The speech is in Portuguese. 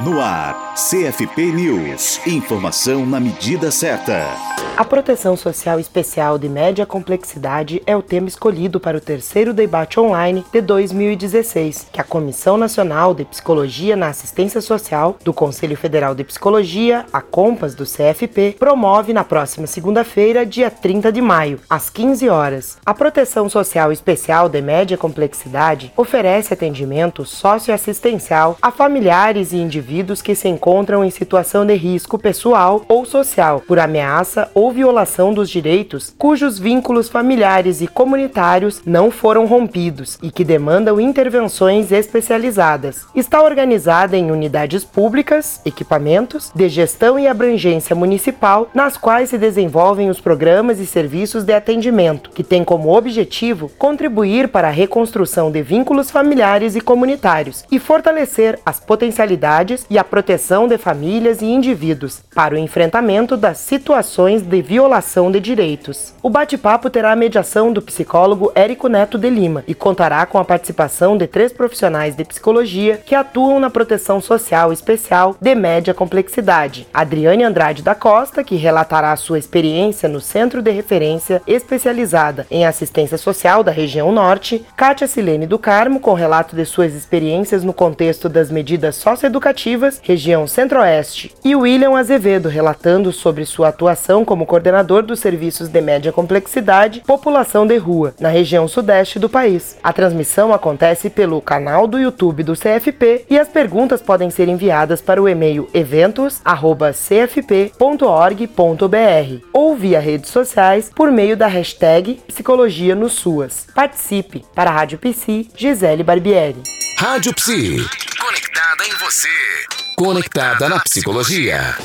No ar, CFP News. Informação na medida certa. A proteção social especial de média complexidade é o tema escolhido para o terceiro debate online de 2016, que a Comissão Nacional de Psicologia na Assistência Social do Conselho Federal de Psicologia, a COMPAS do CFP, promove na próxima segunda-feira, dia 30 de maio, às 15 horas. A proteção social especial de média complexidade oferece atendimento socioassistencial a familiares e indivíduos indivíduos que se encontram em situação de risco pessoal ou social por ameaça ou violação dos direitos cujos vínculos familiares e comunitários não foram rompidos e que demandam intervenções especializadas. Está organizada em unidades públicas, equipamentos, de gestão e abrangência municipal, nas quais se desenvolvem os programas e serviços de atendimento, que têm como objetivo contribuir para a reconstrução de vínculos familiares e comunitários e fortalecer as potencialidades e a proteção de famílias e indivíduos para o enfrentamento das situações de violação de direitos. O bate-papo terá a mediação do psicólogo Érico Neto de Lima e contará com a participação de três profissionais de psicologia que atuam na proteção social especial de média complexidade. Adriane Andrade da Costa, que relatará sua experiência no Centro de Referência Especializada em Assistência Social da região Norte, Kátia Silene do Carmo, com relato de suas experiências no contexto das medidas socioeducativas região Centro-Oeste, e William Azevedo, relatando sobre sua atuação como coordenador dos serviços de média complexidade População de Rua, na região Sudeste do país. A transmissão acontece pelo canal do YouTube do CFP e as perguntas podem ser enviadas para o e-mail eventos@cfp.org.br ou via redes sociais por meio da hashtag Psicologia no SUAS. Participe! Para a Rádio PC, Gisele Barbieri. Rádio Psi. Você. Conectada na psicologia.